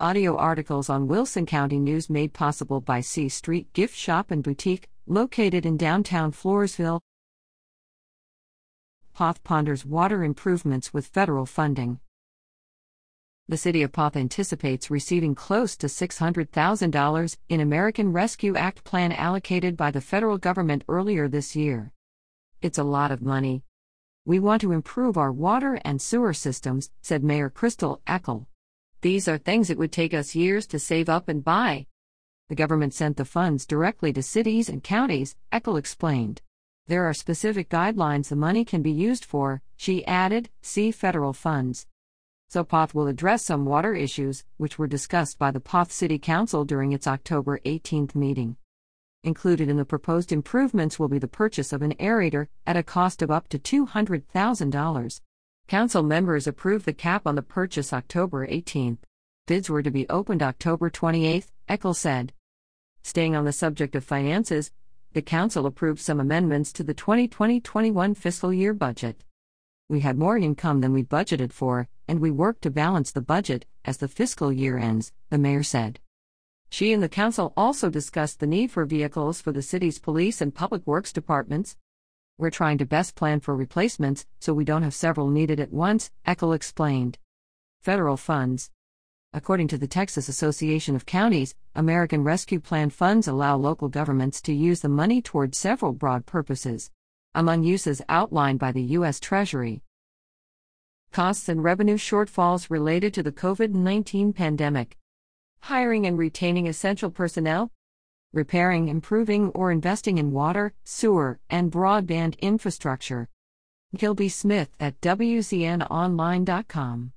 Audio articles on Wilson County News made possible by C Street Gift Shop and Boutique, located in downtown Floresville. Poth ponders water improvements with federal funding. The city of Poth anticipates receiving close to $600,000 in American Rescue Act plan allocated by the federal government earlier this year. It's a lot of money. We want to improve our water and sewer systems, said Mayor Crystal Eckel. These are things it would take us years to save up and buy. The government sent the funds directly to cities and counties, Eckel explained. There are specific guidelines the money can be used for, she added, see federal funds. So Poth will address some water issues, which were discussed by the Poth City Council during its October 18th meeting. Included in the proposed improvements will be the purchase of an aerator at a cost of up to $200,000. Council members approved the cap on the purchase October 18th. Bids were to be opened October 28th, Eckel said. Staying on the subject of finances, the Council approved some amendments to the 2020 21 fiscal year budget. We had more income than we budgeted for, and we worked to balance the budget as the fiscal year ends, the mayor said. She and the council also discussed the need for vehicles for the city's police and public works departments. We're trying to best plan for replacements so we don't have several needed at once, Eckel explained. Federal funds. According to the Texas Association of Counties, American Rescue Plan funds allow local governments to use the money toward several broad purposes. Among uses outlined by the U.S. Treasury, costs and revenue shortfalls related to the COVID 19 pandemic, hiring and retaining essential personnel, repairing, improving, or investing in water, sewer, and broadband infrastructure. Gilby Smith at WCNOnline.com.